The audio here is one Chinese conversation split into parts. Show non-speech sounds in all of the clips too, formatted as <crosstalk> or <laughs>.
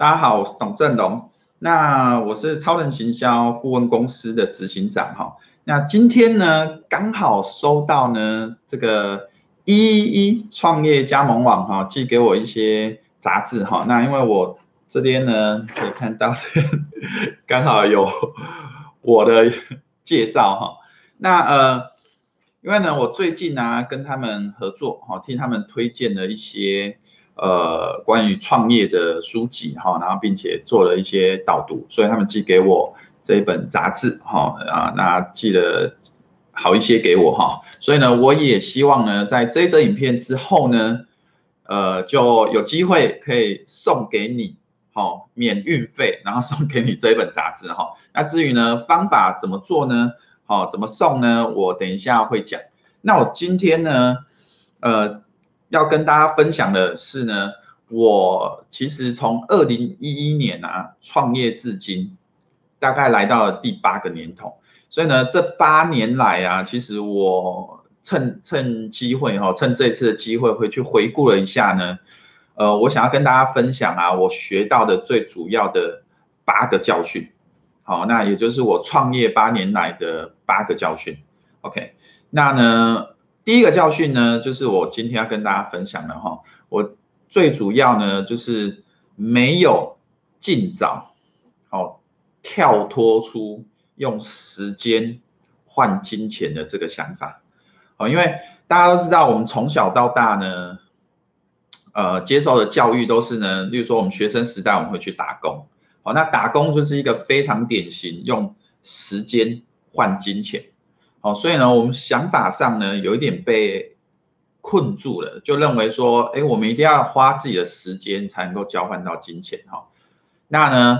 大家好，我是董振龙。那我是超人行销顾问公司的执行长哈。那今天呢，刚好收到呢这个一一一创业加盟网哈寄给我一些杂志哈。那因为我这边呢可以看到，<laughs> 刚好有我的介绍哈。那呃，因为呢我最近呢跟他们合作哈，替他们推荐了一些。呃，关于创业的书籍哈，然后并且做了一些导读，所以他们寄给我这一本杂志哈啊，那寄了好一些给我哈，所以呢，我也希望呢，在这一则影片之后呢，呃，就有机会可以送给你好免运费，然后送给你这一本杂志哈。那至于呢方法怎么做呢？好，怎么送呢？我等一下会讲。那我今天呢，呃。要跟大家分享的是呢，我其实从二零一一年啊创业至今，大概来到了第八个年头，所以呢，这八年来啊，其实我趁趁机会哈，趁这次的机会回去回顾了一下呢，呃，我想要跟大家分享啊，我学到的最主要的八个教训，好，那也就是我创业八年来的八个教训，OK，那呢。第一个教训呢，就是我今天要跟大家分享的哈，我最主要呢就是没有尽早哦跳脱出用时间换金钱的这个想法，哦，因为大家都知道，我们从小到大呢，呃，接受的教育都是呢，例如说我们学生时代我们会去打工，好，那打工就是一个非常典型用时间换金钱。好，所以呢，我们想法上呢，有一点被困住了，就认为说，哎，我们一定要花自己的时间才能够交换到金钱哈。那呢，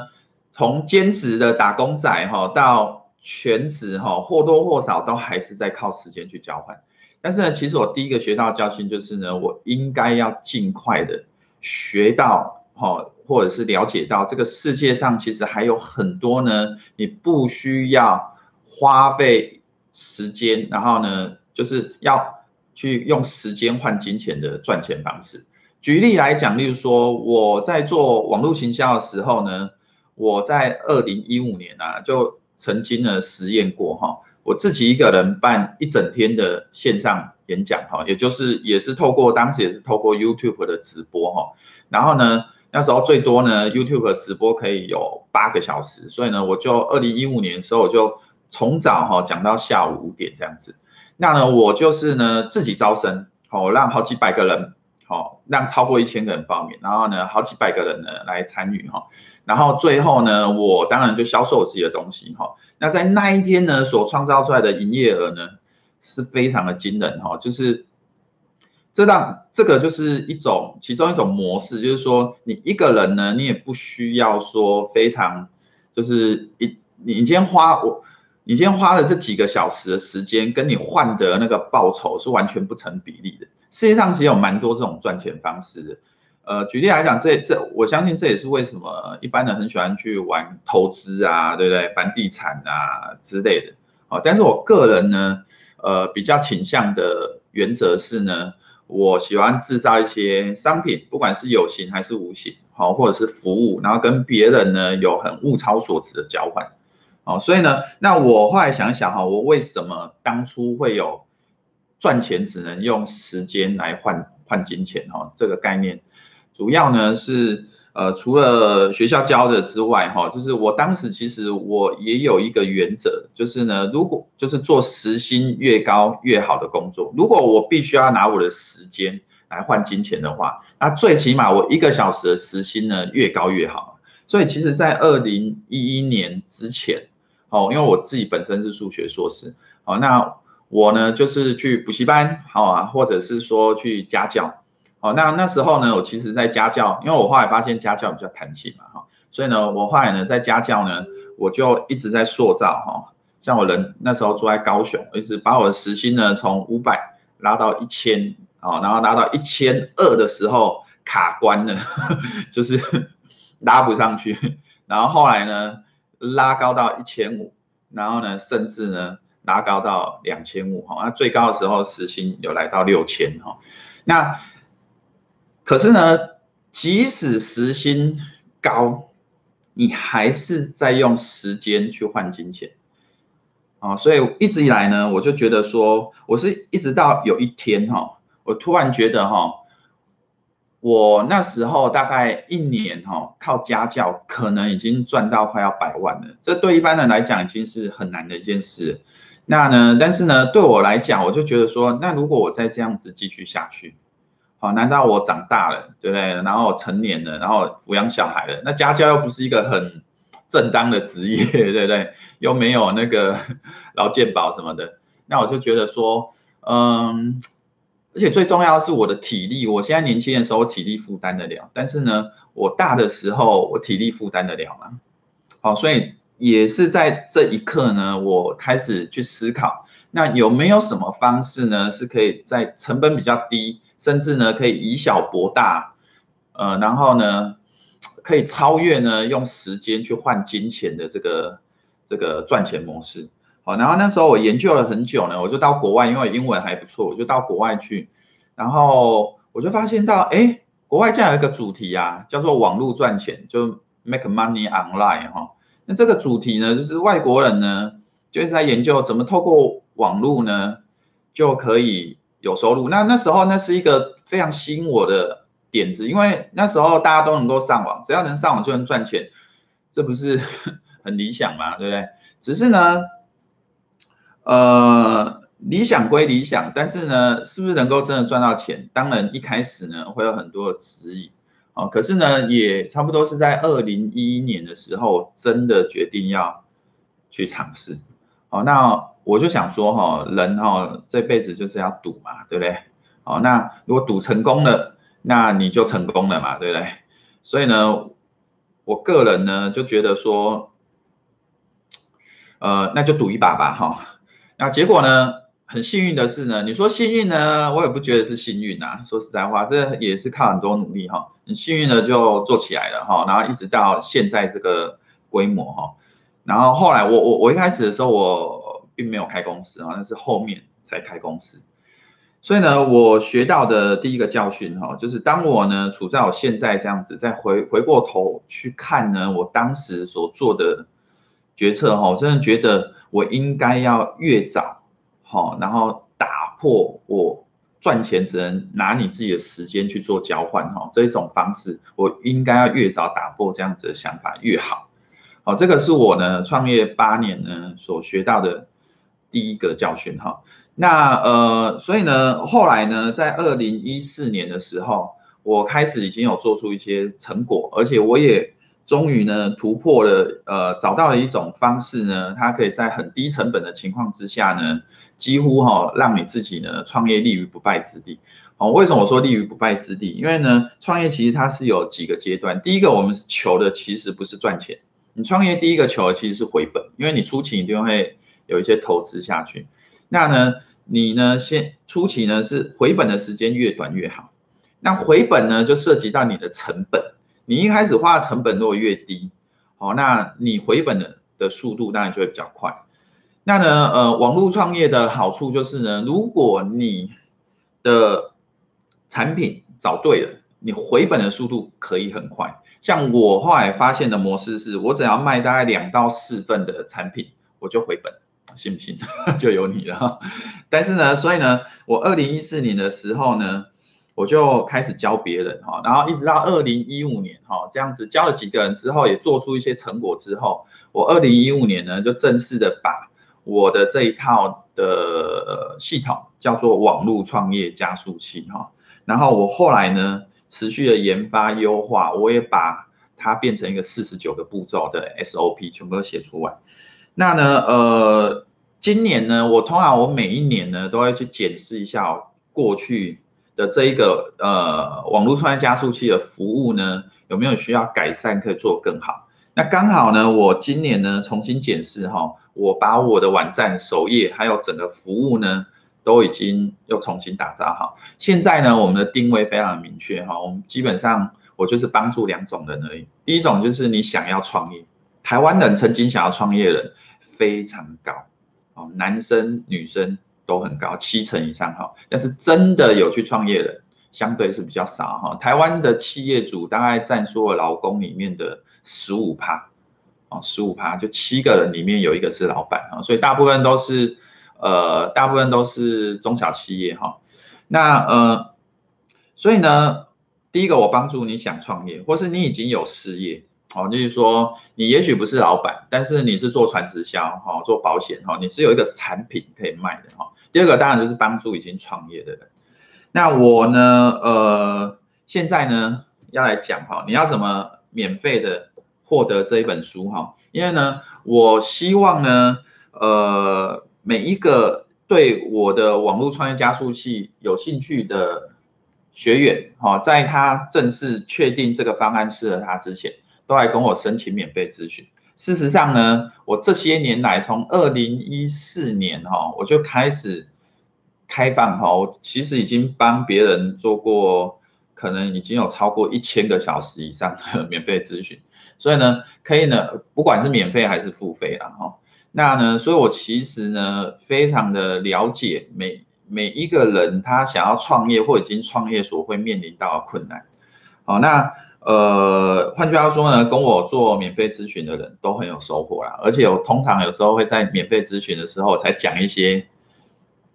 从兼职的打工仔哈到全职哈，或多或少都还是在靠时间去交换。但是呢，其实我第一个学到的教训就是呢，我应该要尽快的学到哈，或者是了解到这个世界上其实还有很多呢，你不需要花费。时间，然后呢，就是要去用时间换金钱的赚钱方式。举例来讲，例如说我在做网络行销的时候呢，我在二零一五年啊，就曾经呢实验过哈，我自己一个人办一整天的线上演讲哈，也就是也是透过当时也是透过 YouTube 的直播哈，然后呢，那时候最多呢 YouTube 直播可以有八个小时，所以呢，我就二零一五年的时候我就。从早哈讲到下午五点这样子，那呢我就是呢自己招生，好让好几百个人，好让超过一千个人报名，然后呢好几百个人呢来参与哈，然后最后呢我当然就销售我自己的东西哈，那在那一天呢所创造出来的营业额呢是非常的惊人哈，就是这让这个就是一种其中一种模式，就是说你一个人呢你也不需要说非常就是一你你先花我。你先花了这几个小时的时间，跟你换得那个报酬是完全不成比例的。世界上其实有蛮多这种赚钱方式的。呃，举例来讲，这这我相信这也是为什么一般人很喜欢去玩投资啊，对不对？房地产啊之类的。哦，但是我个人呢，呃，比较倾向的原则是呢，我喜欢制造一些商品，不管是有形还是无形，好，或者是服务，然后跟别人呢有很物超所值的交换。哦，所以呢，那我后来想想哈，我为什么当初会有赚钱只能用时间来换换金钱哈？这个概念主要呢是呃，除了学校教的之外哈，就是我当时其实我也有一个原则，就是呢，如果就是做时薪越高越好的工作，如果我必须要拿我的时间来换金钱的话，那最起码我一个小时的时薪呢越高越好。所以其实，在二零一一年之前。哦，因为我自己本身是数学硕士，好，那我呢就是去补习班，好啊，或者是说去家教，好，那那时候呢，我其实在家教，因为我后来发现家教比较弹性嘛，哈，所以呢，我后来呢在家教呢，我就一直在塑造，哈，像我人那时候住在高雄，一直把我的时薪呢从五百拉到一千，哦，然后拉到一千二的时候卡关了，<laughs> 就是拉不上去，然后后来呢。拉高到一千五，然后呢，甚至呢拉高到两千五哈，那最高的时候时薪有来到六千哈。那可是呢，即使时薪高，你还是在用时间去换金钱。啊，所以一直以来呢，我就觉得说，我是一直到有一天哈，我突然觉得哈，我那时候大概一年哈，靠家教可能已经赚到快要百万了，这对一般人来讲已经是很难的一件事。那呢，但是呢，对我来讲，我就觉得说，那如果我再这样子继续下去，好，难道我长大了，对不对？然后成年了，然后抚养小孩了，那家教又不是一个很正当的职业，<laughs> 对不对？又没有那个 <laughs> 劳健保什么的，那我就觉得说，嗯，而且最重要的是我的体力，我现在年轻的时候体力负担得了，但是呢，我大的时候我体力负担得了吗？好，所以也是在这一刻呢，我开始去思考，那有没有什么方式呢，是可以在成本比较低，甚至呢可以以小博大，呃，然后呢，可以超越呢，用时间去换金钱的这个这个赚钱模式。好，然后那时候我研究了很久呢，我就到国外，因为英文还不错，我就到国外去，然后我就发现到，哎，国外这样有一个主题啊，叫做网络赚钱，就 make money online 哈。那这个主题呢，就是外国人呢，就是在研究怎么透过网络呢，就可以有收入。那那时候那是一个非常吸引我的。点子，因为那时候大家都能够上网，只要能上网就能赚钱，这不是 <laughs> 很理想嘛，对不对？只是呢，呃，理想归理想，但是呢，是不是能够真的赚到钱？当然一开始呢会有很多的质疑，哦，可是呢也差不多是在二零一一年的时候，真的决定要去尝试，哦，那我就想说哈，人哈这辈子就是要赌嘛，对不对？哦，那如果赌成功了。那你就成功了嘛，对不对？所以呢，我个人呢就觉得说，呃，那就赌一把吧，哈、那结果呢，很幸运的是呢，你说幸运呢，我也不觉得是幸运、啊。说实在话，这也是靠很多努力哈、很幸运的就做起来了哈、然后一直到现在这个规模哈、然后后来我我我一开始的时候我并没有开公司啊，那是后面才开公司。所以呢，我学到的第一个教训哈，就是当我呢处在我现在这样子，再回回过头去看呢，我当时所做的决策哈，我真的觉得我应该要越早好，然后打破我赚钱只能拿你自己的时间去做交换哈这一种方式，我应该要越早打破这样子的想法越好。好，这个是我呢创业八年呢所学到的第一个教训哈。那呃，所以呢，后来呢，在二零一四年的时候，我开始已经有做出一些成果，而且我也终于呢突破了，呃，找到了一种方式呢，它可以在很低成本的情况之下呢，几乎哈、哦、让你自己呢创业立于不败之地。哦，为什么我说立于不败之地？因为呢，创业其实它是有几个阶段，第一个我们求的其实不是赚钱，你创业第一个求的其实是回本，因为你初期一定会有一些投资下去，那呢。你呢，先初期呢是回本的时间越短越好。那回本呢就涉及到你的成本，你一开始花的成本如果越低，好，那你回本的的速度当然就会比较快。那呢，呃，网络创业的好处就是呢，如果你的产品找对了，你回本的速度可以很快。像我后来发现的模式是，我只要卖大概两到四份的产品，我就回本。信不信 <laughs> 就由你了。但是呢，所以呢，我二零一四年的时候呢，我就开始教别人哈，然后一直到二零一五年哈，这样子教了几个人之后，也做出一些成果之后，我二零一五年呢就正式的把我的这一套的系统叫做网络创业加速器哈，然后我后来呢持续的研发优化，我也把它变成一个四十九个步骤的 SOP 全部都写出来。那呢，呃，今年呢，我通常我每一年呢都会去检视一下过去的这一个呃网络创业加速器的服务呢有没有需要改善，可以做更好。那刚好呢，我今年呢重新检视哈，我把我的网站首页还有整个服务呢都已经又重新打造好。现在呢，我们的定位非常的明确哈，我们基本上我就是帮助两种人而已。第一种就是你想要创业。台湾人曾经想要创业的人非常高哦，男生女生都很高，七成以上哈。但是真的有去创业的，相对是比较少哈。台湾的企业主大概占所有劳工里面的十五趴，哦，十五趴就七个人里面有一个是老板啊，所以大部分都是呃，大部分都是中小企业哈。那呃，所以呢，第一个我帮助你想创业，或是你已经有事业。哦，就是说你也许不是老板，但是你是做传直销，哈，做保险，哈，你是有一个产品可以卖的，哈。第二个当然就是帮助已经创业的人。那我呢，呃，现在呢要来讲哈，你要怎么免费的获得这一本书哈？因为呢，我希望呢，呃，每一个对我的网络创业加速器有兴趣的学员，哈，在他正式确定这个方案适合他之前。都来跟我申请免费咨询。事实上呢，我这些年来，从二零一四年哈，我就开始开放哈，我其实已经帮别人做过，可能已经有超过一千个小时以上的 <laughs> 免费咨询。所以呢，可以呢，不管是免费还是付费啦哈。那呢，所以我其实呢，非常的了解每每一个人他想要创业或已经创业所会面临到的困难。好，那。呃，换句话说呢，跟我做免费咨询的人都很有收获啦，而且我通常有时候会在免费咨询的时候才讲一些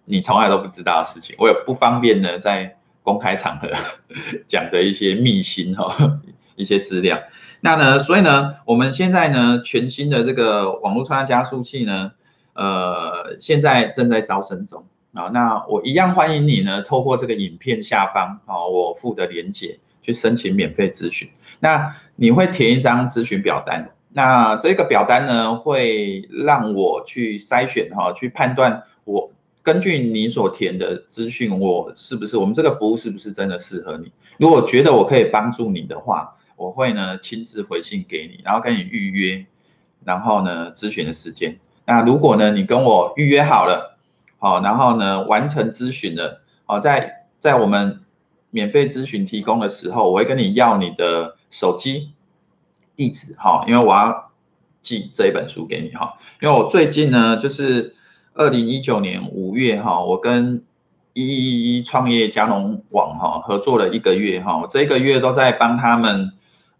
你从来都不知道的事情，我也不方便呢在公开场合 <laughs> 讲的一些秘辛哈，<laughs> 一些资料。那呢，所以呢，我们现在呢，全新的这个网络穿搭加速器呢，呃，现在正在招生中啊。那我一样欢迎你呢，透过这个影片下方啊，我附的连结。去申请免费咨询，那你会填一张咨询表单，那这个表单呢，会让我去筛选哈，去判断我根据你所填的资讯，我是不是我们这个服务是不是真的适合你？如果觉得我可以帮助你的话，我会呢亲自回信给你，然后跟你预约，然后呢咨询的时间。那如果呢你跟我预约好了，好，然后呢完成咨询了，好，在在我们。免费咨询提供的时候，我会跟你要你的手机地址哈，因为我要寄这一本书给你哈。因为我最近呢，就是二零一九年五月哈，我跟一一一创业加农网哈合作了一个月哈，我这一个月都在帮他们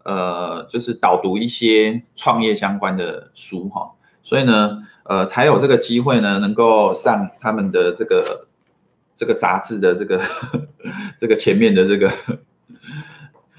呃，就是导读一些创业相关的书哈，所以呢，呃，才有这个机会呢，能够上他们的这个。这个杂志的这个 <laughs> 这个前面的这个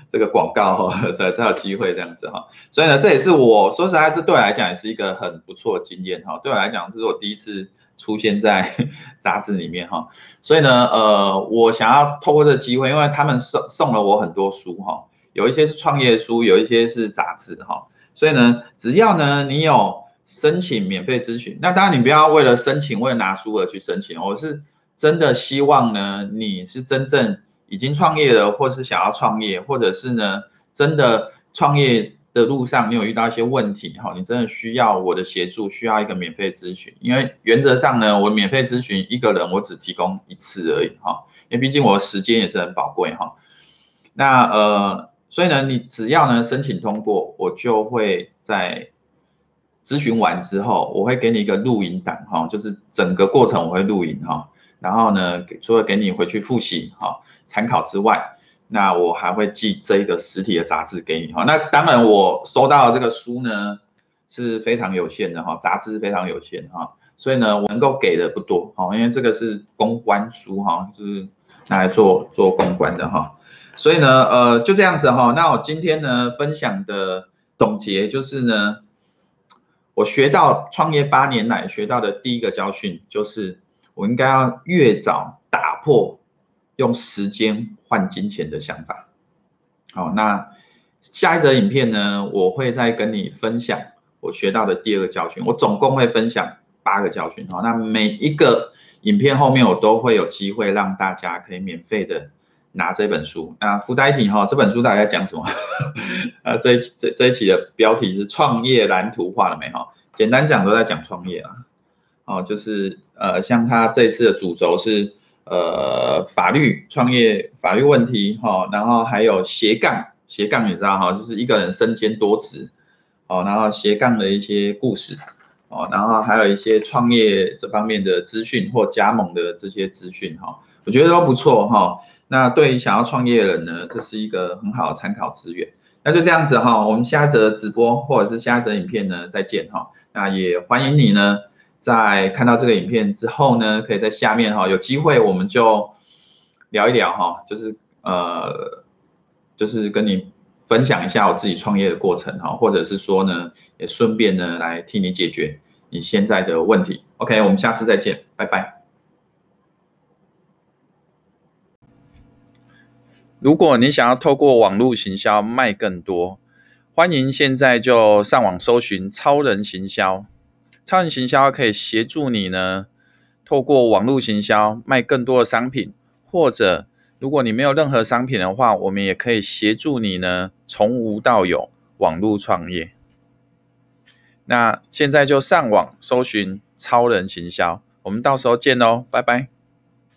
这个广告哈，才才有机会这样子哈，所以呢，这也是我说实在，这对我来讲也是一个很不错的经验哈。对我来讲，这是我第一次出现在 <laughs> 杂志里面哈，所以呢，呃，我想要透过这个机会，因为他们送送了我很多书哈，有一些是创业书，有一些是杂志哈，所以呢，只要呢你有申请免费咨询，那当然你不要为了申请为了拿书而去申请，我是。真的希望呢，你是真正已经创业了，或是想要创业，或者是呢，真的创业的路上你有遇到一些问题哈，你真的需要我的协助，需要一个免费咨询。因为原则上呢，我免费咨询一个人我只提供一次而已哈，因为毕竟我的时间也是很宝贵哈。那呃，所以呢，你只要呢申请通过，我就会在咨询完之后，我会给你一个录音档哈，就是整个过程我会录音哈。然后呢，除了给你回去复习哈参考之外，那我还会寄这一个实体的杂志给你哈。那当然我收到的这个书呢是非常有限的哈，杂志非常有限哈，所以呢我能够给的不多哈，因为这个是公关书哈，就是拿来做做公关的哈。所以呢呃就这样子哈，那我今天呢分享的总结就是呢，我学到创业八年来学到的第一个教训就是。我应该要越早打破用时间换金钱的想法。好，那下一则影片呢，我会再跟你分享我学到的第二个教训。我总共会分享八个教训。好，那每一个影片后面我都会有机会让大家可以免费的拿这本书。那附带题哈，这本书大概讲什么？啊，<laughs> 这一这这一期的标题是创业蓝图画了没？哈，简单讲都在讲创业啊。哦，就是呃，像他这次的主轴是呃法律创业法律问题哈、然后还有斜杠斜杠，你知道哈，就是一个人身兼多职哦，然后斜杠的一些故事哦，然后还有一些创业这方面的资讯或加盟的这些资讯哈、我觉得都不错哈、那对于想要创业的人呢，这是一个很好的参考资源。那就这样子哈，我们下一则直播或者是下一则影片呢，再见哈。那也欢迎你呢，在看到这个影片之后呢，可以在下面哈，有机会我们就聊一聊哈，就是呃，就是跟你分享一下我自己创业的过程哈，或者是说呢，也顺便呢来替你解决你现在的问题。OK，我们下次再见，拜拜。如果你想要透过网络行销卖更多，欢迎现在就上网搜寻超人行销。超人行销可以协助你呢，透过网络行销卖更多的商品，或者如果你没有任何商品的话，我们也可以协助你呢，从无到有网络创业。那现在就上网搜寻超人行销，我们到时候见喽，拜拜。